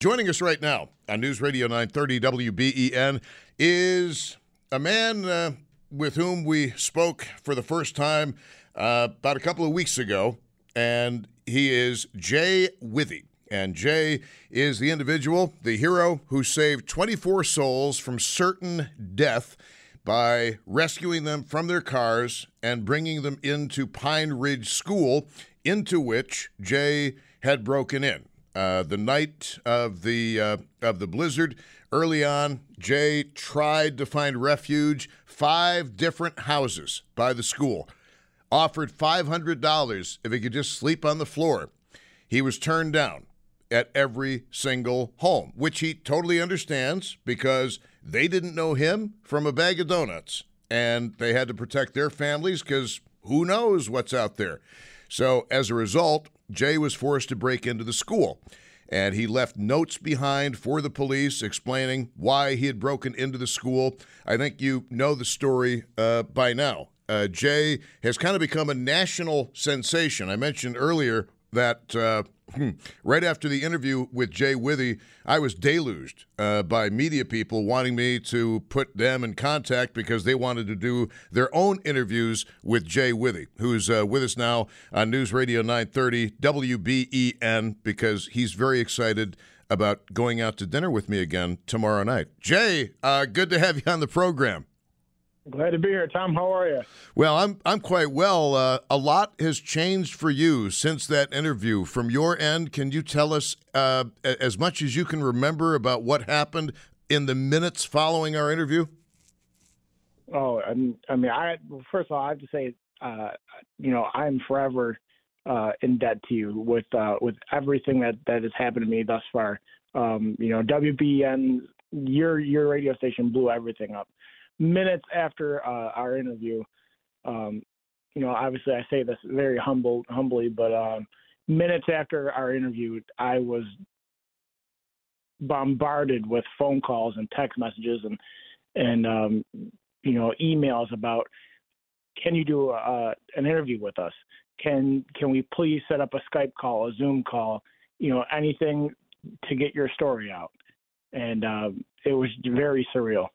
Joining us right now on News Radio 930 WBEN is a man uh, with whom we spoke for the first time uh, about a couple of weeks ago, and he is Jay Withy. And Jay is the individual, the hero, who saved 24 souls from certain death by rescuing them from their cars and bringing them into Pine Ridge School, into which Jay had broken in. Uh, the night of the uh, of the blizzard, early on, Jay tried to find refuge. Five different houses by the school offered five hundred dollars if he could just sleep on the floor. He was turned down at every single home, which he totally understands because they didn't know him from a bag of donuts and they had to protect their families because who knows what's out there. So as a result, Jay was forced to break into the school. And he left notes behind for the police explaining why he had broken into the school. I think you know the story uh, by now. Uh, Jay has kind of become a national sensation. I mentioned earlier that uh, right after the interview with Jay Withy, I was deluged uh, by media people wanting me to put them in contact because they wanted to do their own interviews with Jay Withy, who's uh, with us now on News Radio 930 WBEN, because he's very excited about going out to dinner with me again tomorrow night. Jay, uh, good to have you on the program. Glad to be here, Tom. How are you? Well, I'm I'm quite well. Uh, a lot has changed for you since that interview. From your end, can you tell us uh, as much as you can remember about what happened in the minutes following our interview? Oh, I'm, I mean, I well, first of all, I have to say, uh, you know, I'm forever uh, in debt to you with uh, with everything that that has happened to me thus far. Um, you know, WBN, your your radio station blew everything up. Minutes after uh, our interview, um, you know, obviously I say this very humble, humbly, but um, minutes after our interview, I was bombarded with phone calls and text messages and and um, you know emails about can you do uh, an interview with us? Can can we please set up a Skype call, a Zoom call? You know anything to get your story out, and um, it was very surreal.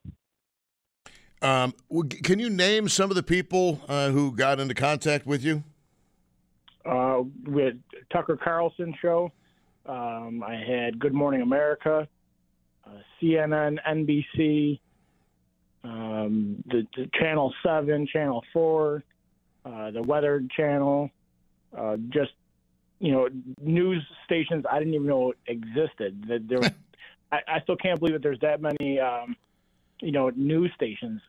Um, can you name some of the people uh, who got into contact with you? Uh, with Tucker Carlson show, um, I had Good Morning America, uh, CNN, NBC, um, the, the Channel Seven, Channel Four, uh, the Weather Channel, uh, just you know news stations I didn't even know existed. That there, was, I, I still can't believe that there's that many um, you know news stations,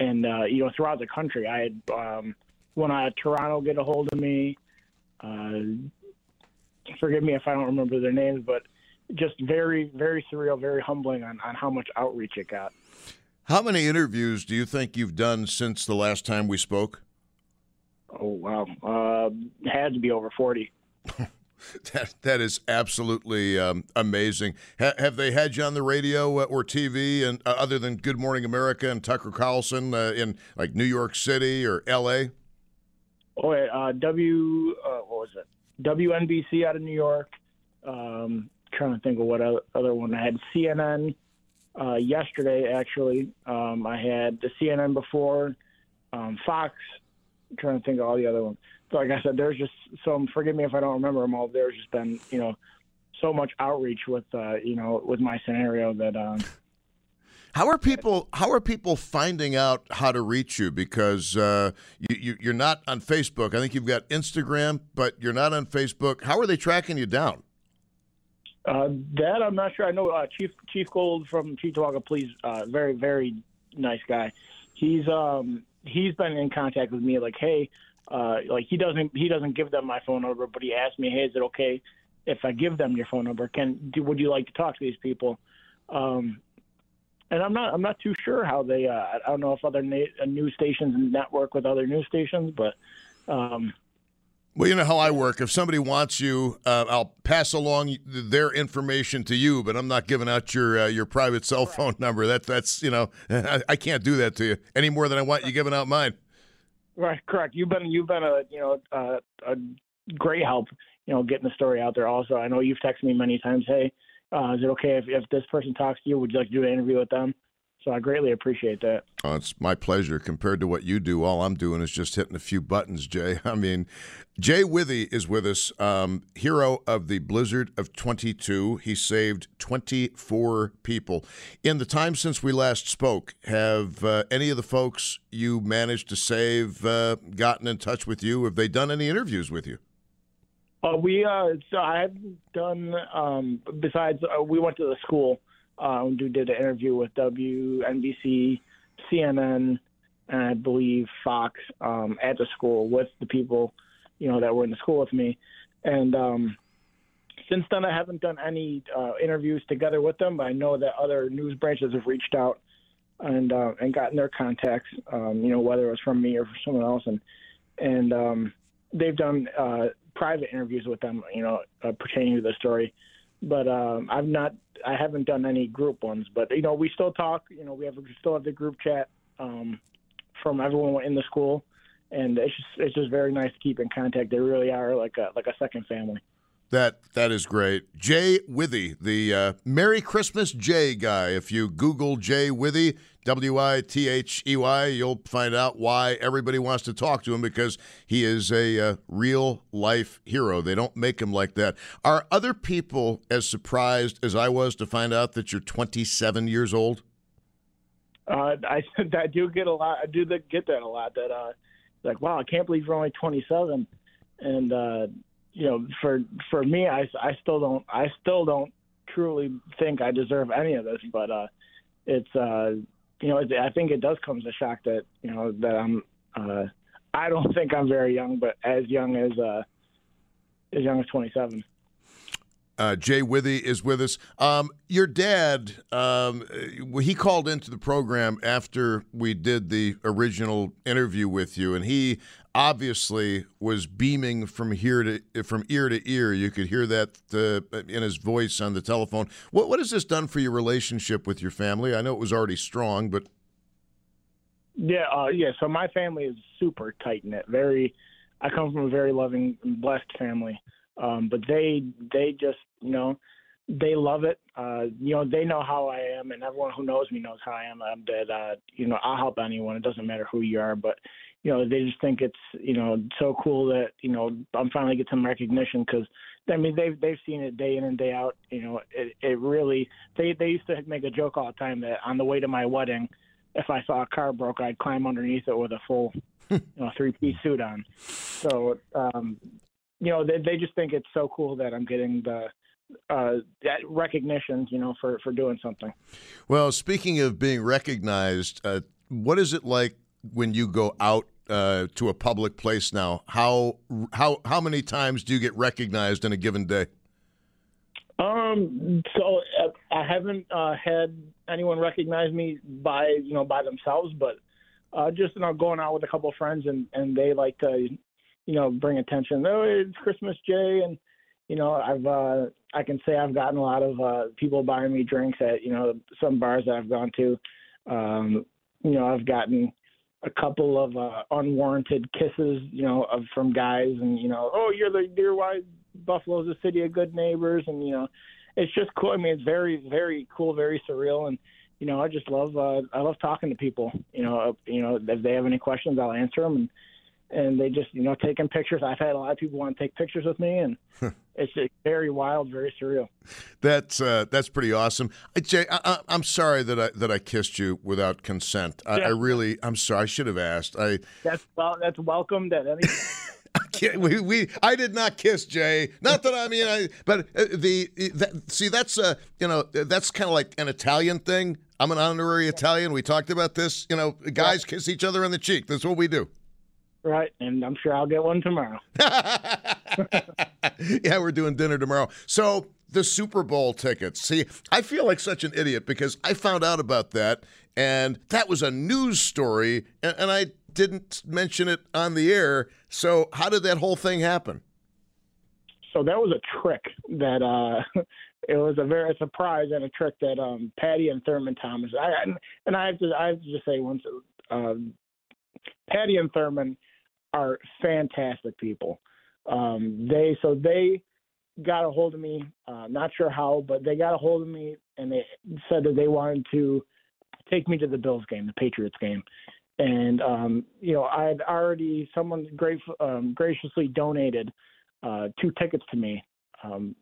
and uh, you know throughout the country. I had um, one out of Toronto get a hold of me. Uh, forgive me if I don't remember their names, but just very, very surreal, very humbling on, on how much outreach it got. How many interviews do you think you've done since the last time we spoke? Oh wow, uh, had to be over forty. That that is absolutely um, amazing. Ha- have they had you on the radio uh, or TV, and uh, other than Good Morning America and Tucker Carlson uh, in like New York City or L.A.? Oh, uh, W, uh, what was it? WNBC out of New York. Um, trying to think of what other one I had. CNN uh, yesterday, actually. Um, I had the CNN before, um, Fox. I'm trying to think of all the other ones. So, like I said, there's just some. Forgive me if I don't remember them all. There's just been, you know, so much outreach with uh, you know with my scenario that. Um, how are people? How are people finding out how to reach you? Because uh, you, you are not on Facebook. I think you've got Instagram, but you're not on Facebook. How are they tracking you down? Uh, that I'm not sure. I know uh, Chief Chief Gould from Cheektowaga Police. Uh, very very nice guy. He's um he's been in contact with me. Like hey, uh, like he doesn't he doesn't give them my phone number, but he asked me, hey, is it okay if I give them your phone number? Can do, would you like to talk to these people? Um, and I'm not I'm not too sure how they. Uh, I don't know if other na- uh, news stations network with other news stations, but. Um, well, you know how I work. If somebody wants you, uh, I'll pass along their information to you, but I'm not giving out your uh, your private cell phone number. That that's you know I, I, can't do that to you any more than I want you giving out mine. Right, correct. You've been you've been a you know a, a great help. You know, getting the story out there. Also, I know you've texted me many times. Hey, uh, is it okay if, if this person talks to you? Would you like to do an interview with them? So I greatly appreciate that. Oh, it's my pleasure. Compared to what you do, all I'm doing is just hitting a few buttons, Jay. I mean, Jay Withy is with us, um, hero of the Blizzard of 22. He saved 24 people. In the time since we last spoke, have uh, any of the folks you managed to save uh, gotten in touch with you? Have they done any interviews with you? Uh, we uh, so I've done um, besides uh, we went to the school um, who did an interview with WNBC, CNN, and I believe Fox um, at the school with the people you know that were in the school with me, and um, since then I haven't done any uh, interviews together with them. But I know that other news branches have reached out and uh, and gotten their contacts. Um, you know whether it was from me or from someone else, and and um, they've done uh, private interviews with them, you know, uh, pertaining to the story. But um, I've not, I haven't done any group ones. But you know, we still talk. You know, we have we still have the group chat um, from everyone in the school, and it's just it's just very nice to keep in contact. They really are like a like a second family. That that is great. Jay Withy, the uh, Merry Christmas Jay guy. If you Google Jay Withy, W I T H E Y, you'll find out why everybody wants to talk to him because he is a uh, real life hero. They don't make him like that. Are other people as surprised as I was to find out that you're 27 years old? Uh, I I do get a lot. I do get that a lot. That uh, like wow, I can't believe you're only 27, and uh, you know, for for me, I, I still don't I still don't truly think I deserve any of this, but uh, it's uh, you know, I think it does come as a shock that you know that I'm uh, I don't think I'm very young, but as young as uh, as young as 27. Uh, Jay Withy is with us. Um, your dad, um, he called into the program after we did the original interview with you, and he obviously was beaming from here to from ear to ear. You could hear that uh, in his voice on the telephone. What what has this done for your relationship with your family? I know it was already strong, but yeah, uh, yeah. So my family is super tight knit. Very, I come from a very loving, blessed family. Um, but they they just you know they love it. Uh, you know they know how I am, and everyone who knows me knows how I am. I'm that uh, you know I'll help anyone. It doesn't matter who you are, but you know, they just think it's you know so cool that you know I'm finally get some recognition because I mean they've they've seen it day in and day out. You know, it it really they they used to make a joke all the time that on the way to my wedding, if I saw a car broke, I'd climb underneath it with a full you know three piece suit on. So um, you know they they just think it's so cool that I'm getting the uh, that recognition, you know, for, for doing something. Well, speaking of being recognized, uh, what is it like when you go out uh, to a public place now, how how how many times do you get recognized in a given day? Um, so uh, I haven't uh, had anyone recognize me by you know by themselves, but uh, just you know going out with a couple of friends and and they like to you know bring attention. Oh, it's Christmas Jay, and you know I've uh, I can say I've gotten a lot of uh, people buying me drinks at you know some bars that I've gone to. Um, you know I've gotten a couple of uh, unwarranted kisses, you know, of from guys, and you know, oh, you're the deer white Buffalo's a city of good neighbors, and you know, it's just cool. I mean, it's very, very cool, very surreal, and you know, I just love, uh, I love talking to people. You know, uh, you know, if they have any questions, I'll answer them, and and they just you know taking pictures. I've had a lot of people want to take pictures with me, and it's just very wild, very surreal. That's uh, that's pretty awesome, Uh, Jay. I, I, I'm sorry that I that I kissed you without consent. I, I really, I'm sorry. I should have asked. I That's well, that's welcomed at any. can't, we, we I did not kiss Jay. Not that I mean, I but uh, the that, see that's uh you know that's kind of like an Italian thing. I'm an honorary Italian. We talked about this. You know, guys kiss each other on the cheek. That's what we do. Right, and I'm sure I'll get one tomorrow. yeah, we're doing dinner tomorrow. So the Super Bowl tickets. See, I feel like such an idiot because I found out about that, and that was a news story, and, and I didn't mention it on the air. So how did that whole thing happen? So that was a trick that uh it was a very surprise and a trick that um Patty and Thurman Thomas. I and, I have to I have to just say once um Patty and Thurman are fantastic people. Um they so they got a hold of me, uh not sure how, but they got a hold of me and they said that they wanted to take me to the Bills game, the Patriots game. And um, you know, I had already someone um, graciously donated uh, two tickets to me, um,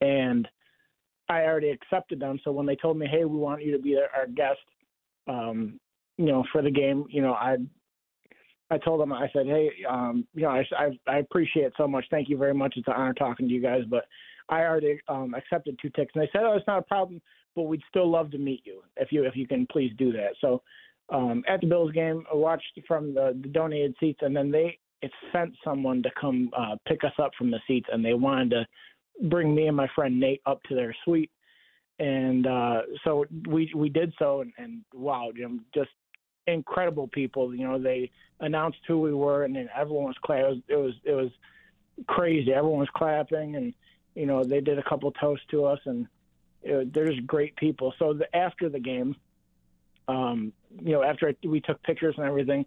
and I already accepted them. So when they told me, "Hey, we want you to be our guest," um, you know, for the game, you know, I I told them, I said, "Hey, um, you know, I, I I appreciate it so much. Thank you very much. It's an honor talking to you guys, but I already um, accepted two tickets." And they said, "Oh, it's not a problem, but we'd still love to meet you if you if you can please do that." So um, at the Bills game, I watched from the, the donated seats, and then they it sent someone to come uh, pick us up from the seats, and they wanted to bring me and my friend Nate up to their suite, and uh, so we we did so, and, and wow, know, just incredible people. You know, they announced who we were, and then everyone was clapping. It was it was, crazy. Everyone was clapping, and you know, they did a couple toasts to us, and it, they're just great people. So the, after the game um, you know, after we took pictures and everything,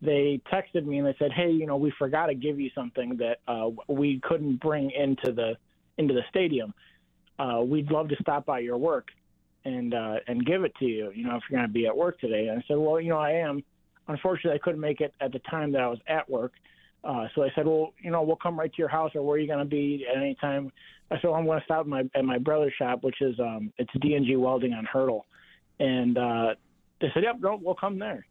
they texted me and they said, "Hey, you know, we forgot to give you something that uh, we couldn't bring into the into the stadium. Uh, we'd love to stop by your work and uh, and give it to you. You know, if you're going to be at work today." And I said, "Well, you know, I am. Unfortunately, I couldn't make it at the time that I was at work." Uh, so I said, "Well, you know, we'll come right to your house, or where are you going to be at any time?" I said, well, "I'm going to stop at my at my brother's shop, which is um, it's D and G Welding on Hurdle." And uh, they said, "Yep, no, we'll come there."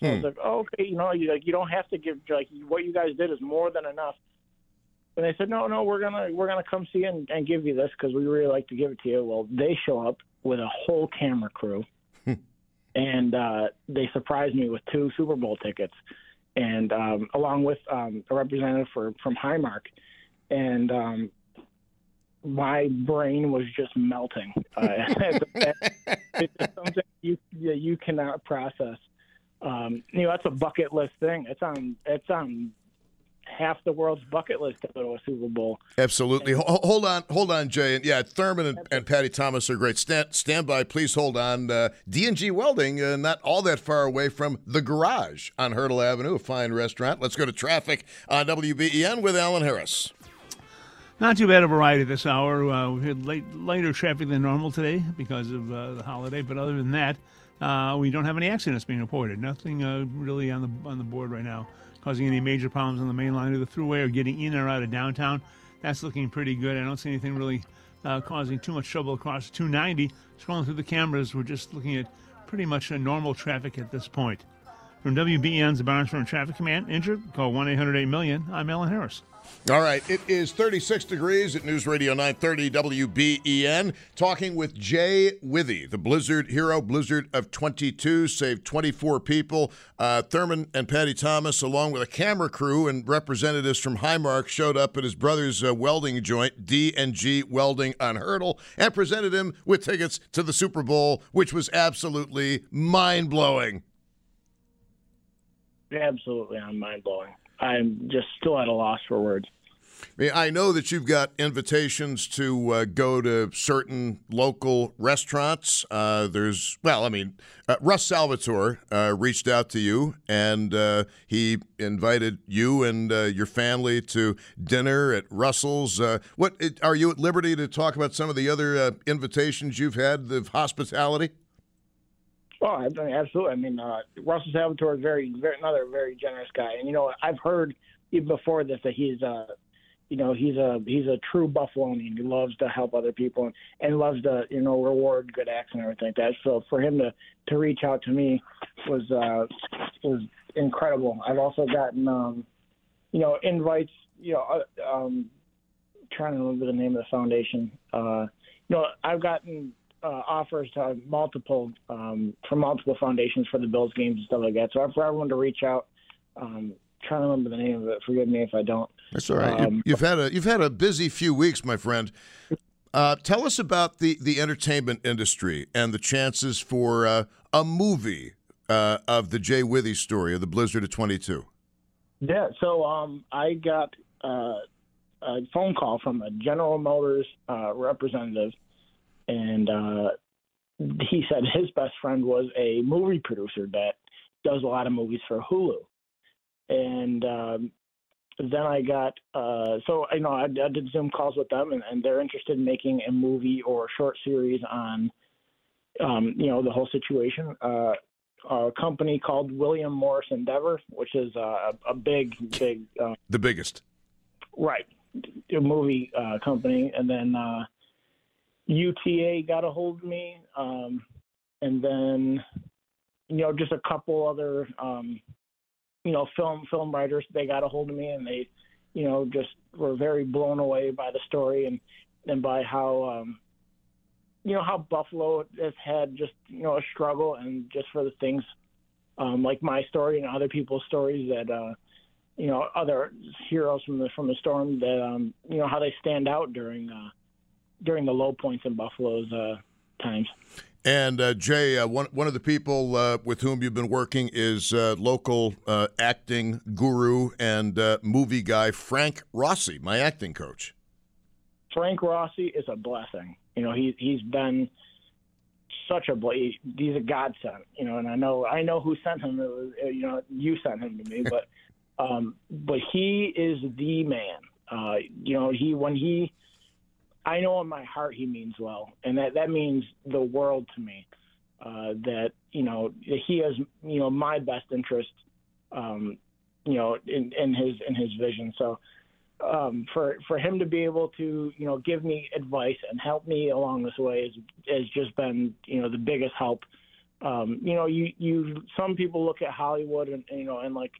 So I was like, oh, "Okay, you know, you like you don't have to give like what you guys did is more than enough." And they said, "No, no, we're gonna we're gonna come see you and, and give you this because we really like to give it to you." Well, they show up with a whole camera crew, and uh, they surprised me with two Super Bowl tickets, and um, along with um, a representative for from Highmark, and um, my brain was just melting. Uh, it's something you you cannot process. Um, you know, that's a bucket list thing. It's on it's on half the world's bucket list to go to a Super Bowl. Absolutely. Ho- hold on, hold on, Jay. And yeah, Thurman and, and Patty Thomas are great. Stand, stand by, please. Hold on. Uh, D&G Welding, uh, not all that far away from the Garage on Hurdle Avenue, a fine restaurant. Let's go to traffic on WBEN with Alan Harris. Not too bad of a ride at this hour. Uh, we had late, lighter traffic than normal today because of uh, the holiday, but other than that, uh, we don't have any accidents being reported. Nothing uh, really on the on the board right now causing any major problems on the main line of the thruway or getting in or out of downtown. That's looking pretty good. I don't see anything really uh, causing too much trouble across 290. Scrolling through the cameras, we're just looking at pretty much a normal traffic at this point. From WBEN's Barnes Firm Traffic Command, injured, call 1 800 8 million. I'm Alan Harris. All right, it is 36 degrees at News Radio 930 WBEN. Talking with Jay Withy, the Blizzard hero, Blizzard of 22, saved 24 people. Uh, Thurman and Patty Thomas, along with a camera crew and representatives from Highmark, showed up at his brother's uh, welding joint, D&G Welding on Hurdle, and presented him with tickets to the Super Bowl, which was absolutely mind-blowing. Absolutely, I'm mind blowing. I'm just still at a loss for words. I, mean, I know that you've got invitations to uh, go to certain local restaurants. Uh, there's, well, I mean, uh, Russ Salvatore uh, reached out to you and uh, he invited you and uh, your family to dinner at Russell's. what are you at liberty to talk about some of the other invitations you've had of hospitality? Oh, I mean, absolutely. I mean, uh, Russell Salvatore is very, very, another very generous guy. And you know, I've heard even before this that he's, uh, you know, he's a he's a true Buffalonian. He loves to help other people and, and loves to, you know, reward good acts and everything like that. So for him to to reach out to me was uh, was incredible. I've also gotten, um, you know, invites. You know, uh, um, trying to remember the name of the foundation. Uh, you know, I've gotten uh, offers to multiple um, from multiple foundations for the Bills games and stuff like that. So for everyone to reach out, um, trying to remember the name of it. Forgive me if I don't. That's all right. Um, you, have had a you've had a busy few weeks, my friend. Uh, tell us about the the entertainment industry and the chances for uh, a movie uh, of the Jay Withy story of the Blizzard of Twenty Two. Yeah. So um, I got uh, a phone call from a General Motors uh, representative, and uh, he said his best friend was a movie producer that does a lot of movies for Hulu, and um, then I got uh, so you know I, I did Zoom calls with them, and, and they're interested in making a movie or a short series on um, you know the whole situation. Uh, a company called William Morris Endeavor, which is uh, a, a big, big, uh, The biggest. right, a movie uh, company, and then uh, UTA got a hold of me, um, and then you know just a couple other um, you know film film writers they got a hold of me, and they you know just were very blown away by the story and and by how um, you know how Buffalo has had just you know a struggle, and just for the things um, like my story and other people's stories that uh, you know other heroes from the from the storm that um, you know how they stand out during uh, during the low points in Buffalo's uh, times. And uh, Jay, uh, one one of the people uh, with whom you've been working is uh, local uh, acting guru and uh, movie guy Frank Rossi, my acting coach. Frank Rossi is a blessing. You know, he he's been such a he's a godsend. You know, and I know I know who sent him. It was you know you sent him to me, but um, but he is the man. Uh, you know, he when he I know in my heart he means well, and that that means the world to me. Uh, that you know he has you know my best interest, um, you know in, in his in his vision. So um, for for him to be able to you know give me advice and help me along this way has has just been you know the biggest help. Um, you know, you you some people look at Hollywood and you know and like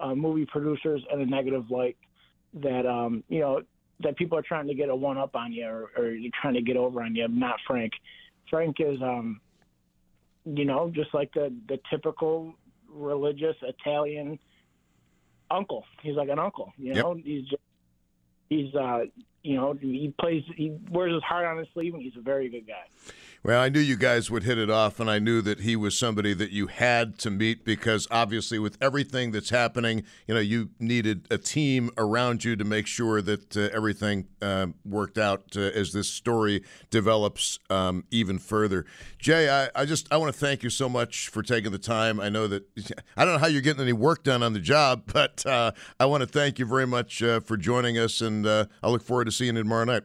uh, movie producers in a negative light that um, you know that people are trying to get a one up on you or, or you're trying to get over on you. Not Frank. Frank is um, you know just like the the typical religious Italian uncle. He's like an uncle. You Yep. know, he's just, he's uh, you know he plays he wears his heart on his sleeve and he's a very good guy. Well, I knew you guys would hit it off, and I knew that he was somebody that you had to meet because obviously, with everything that's happening, you know, you needed a team around you to make sure that uh, everything uh, worked out uh, as this story develops um, even further. Jay, I, I just I want to thank you so much for taking the time. I know that I don't know how you're getting any work done on the job, but uh, I want to thank you very much uh, for joining us, and uh, I look forward to seeing you tomorrow night.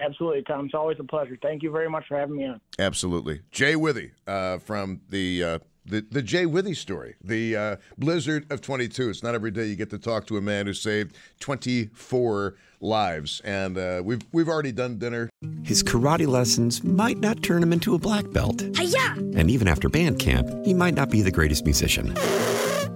Absolutely, Tom. It's always a pleasure. Thank you very much for having me on. Absolutely. Jay Withy uh, from the, uh, the the Jay Withy story, the uh, Blizzard of 22. It's not every day you get to talk to a man who saved 24 lives. And uh, we've, we've already done dinner. His karate lessons might not turn him into a black belt. And even after band camp, he might not be the greatest musician.